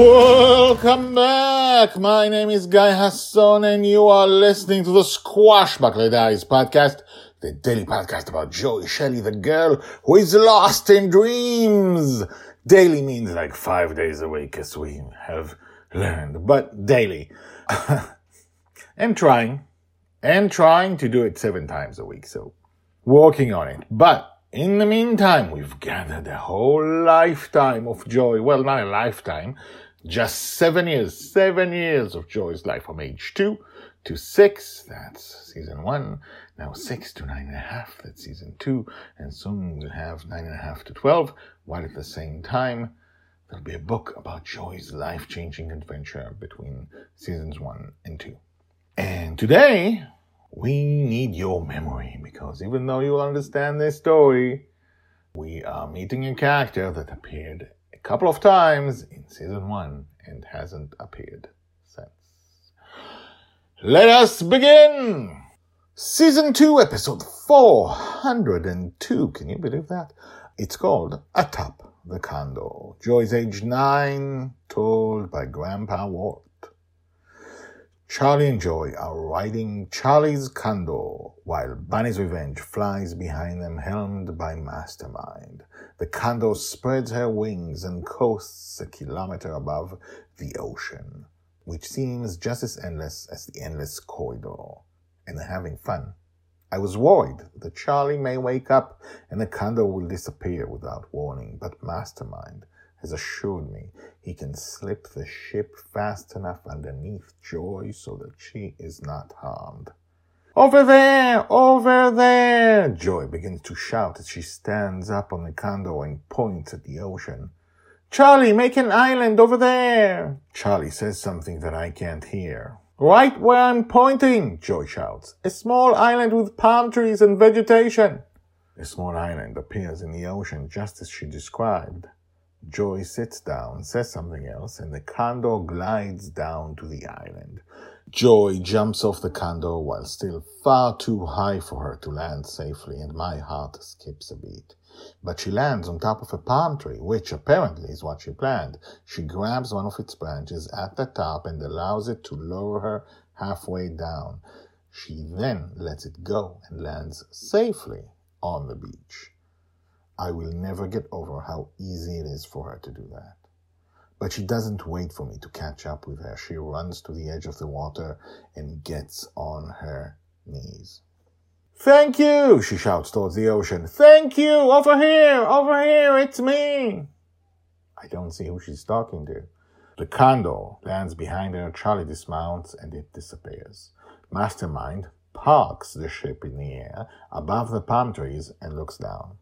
Welcome back. My name is Guy Hasson and you are listening to the Squashbuckler Diaries podcast, the daily podcast about Joy Shelley, the girl who is lost in dreams. Daily means like five days a week as we have learned, but daily. and trying, and trying to do it seven times a week. So working on it. But in the meantime, we've gathered a whole lifetime of joy. Well, not a lifetime, just seven years, seven years of joy's life from age two to six. That's season one. Now six to nine and a half. That's season two. And soon we'll have nine and a half to 12, while at the same time, there'll be a book about Joy's life changing adventure between seasons one and two. And today, we need your memory because even though you understand this story, we are meeting a character that appeared couple of times in season one and hasn't appeared since. Let us begin! Season 2, episode 402. Can you believe that? It's called Atop the Condor. Joy's age 9, told by Grandpa Walt. Charlie and Joy are riding Charlie's condor while Bonny's Revenge flies behind them, helmed by Mastermind. The condor spreads her wings and coasts a kilometer above the ocean, which seems just as endless as the endless corridor. And they're having fun. I was worried that Charlie may wake up and the condor will disappear without warning, but Mastermind has assured me he can slip the ship fast enough underneath Joy so that she is not harmed. Over there! Over there! Joy begins to shout as she stands up on the condor and points at the ocean. Charlie, make an island over there! Charlie says something that I can't hear. Right where I'm pointing, Joy shouts. A small island with palm trees and vegetation. A small island appears in the ocean just as she described. Joy sits down, says something else, and the condor glides down to the island. Joy jumps off the condor while still far too high for her to land safely, and my heart skips a beat. But she lands on top of a palm tree, which apparently is what she planned. She grabs one of its branches at the top and allows it to lower her halfway down. She then lets it go and lands safely on the beach. I will never get over how easy it is for her to do that. But she doesn't wait for me to catch up with her. She runs to the edge of the water and gets on her knees. Thank you, she shouts towards the ocean. Thank you, over here, over here, it's me. I don't see who she's talking to. The condor lands behind her, Charlie dismounts, and it disappears. Mastermind parks the ship in the air above the palm trees and looks down.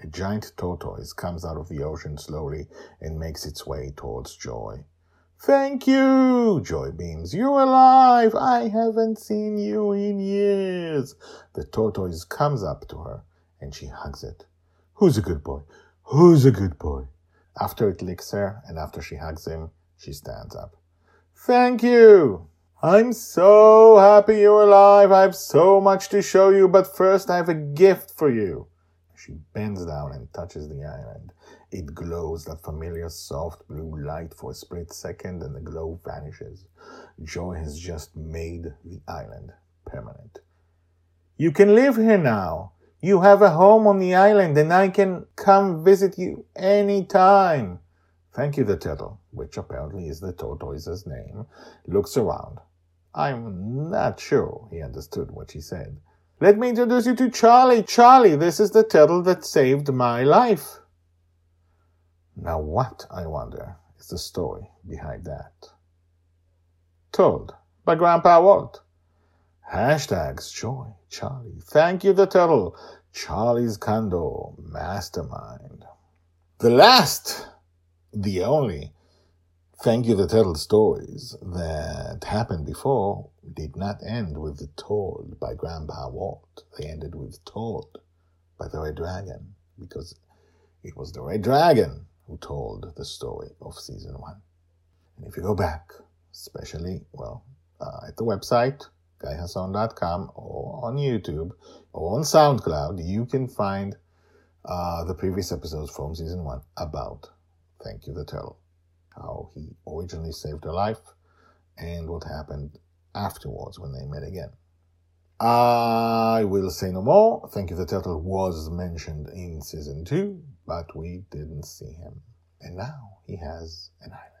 A giant tortoise comes out of the ocean slowly and makes its way towards Joy. Thank you, Joy beams. You're alive. I haven't seen you in years. The tortoise comes up to her and she hugs it. Who's a good boy? Who's a good boy? After it licks her and after she hugs him, she stands up. Thank you. I'm so happy you're alive. I have so much to show you, but first I have a gift for you. She bends down and touches the island. It glows that familiar soft blue light for a split second and the glow vanishes. Joy has just made the island permanent. You can live here now. You have a home on the island and I can come visit you any time. Thank you, the turtle, which apparently is the tortoise's name, looks around. I'm not sure he understood what she said. Let me introduce you to Charlie. Charlie, this is the turtle that saved my life. Now, what, I wonder, is the story behind that? Told by Grandpa Walt. Hashtags Joy, Charlie. Thank you, the turtle. Charlie's Condor, Mastermind. The last, the only, thank you, the turtle stories that happened before did not end with the told by Grandpa Walt. They ended with told by the Red Dragon because it was the Red Dragon who told the story of season one. And if you go back, especially, well, uh, at the website, guyhasson.com or on YouTube or on SoundCloud, you can find uh, the previous episodes from season one about Thank You the Turtle, how he originally saved her life and what happened afterwards when they met again. I will say no more. Thank You the Turtle was mentioned in season two, but we didn't see him. And now he has an island.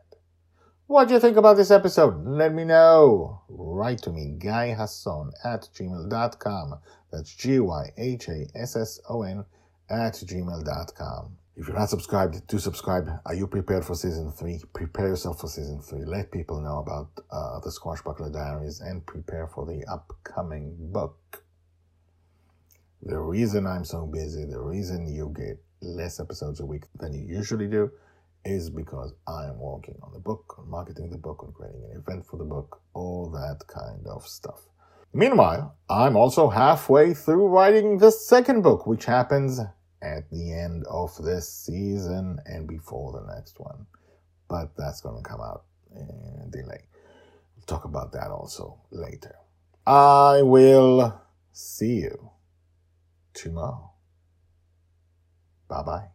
What do you think about this episode? Let me know. Write to me, Guy guyhasson at gmail.com. That's G-Y-H-A-S-S-O-N at gmail.com. If you're not subscribed, do subscribe. Are you prepared for season three? Prepare yourself for season three. Let people know about uh, the Squashbuckler Diaries and prepare for the upcoming book. The reason I'm so busy, the reason you get less episodes a week than you usually do, is because I'm working on the book, on marketing the book, on creating an event for the book, all that kind of stuff. Meanwhile, I'm also halfway through writing the second book, which happens at the end of this season and before the next one. But that's going to come out in a delay. We'll talk about that also later. I will see you tomorrow. Bye bye.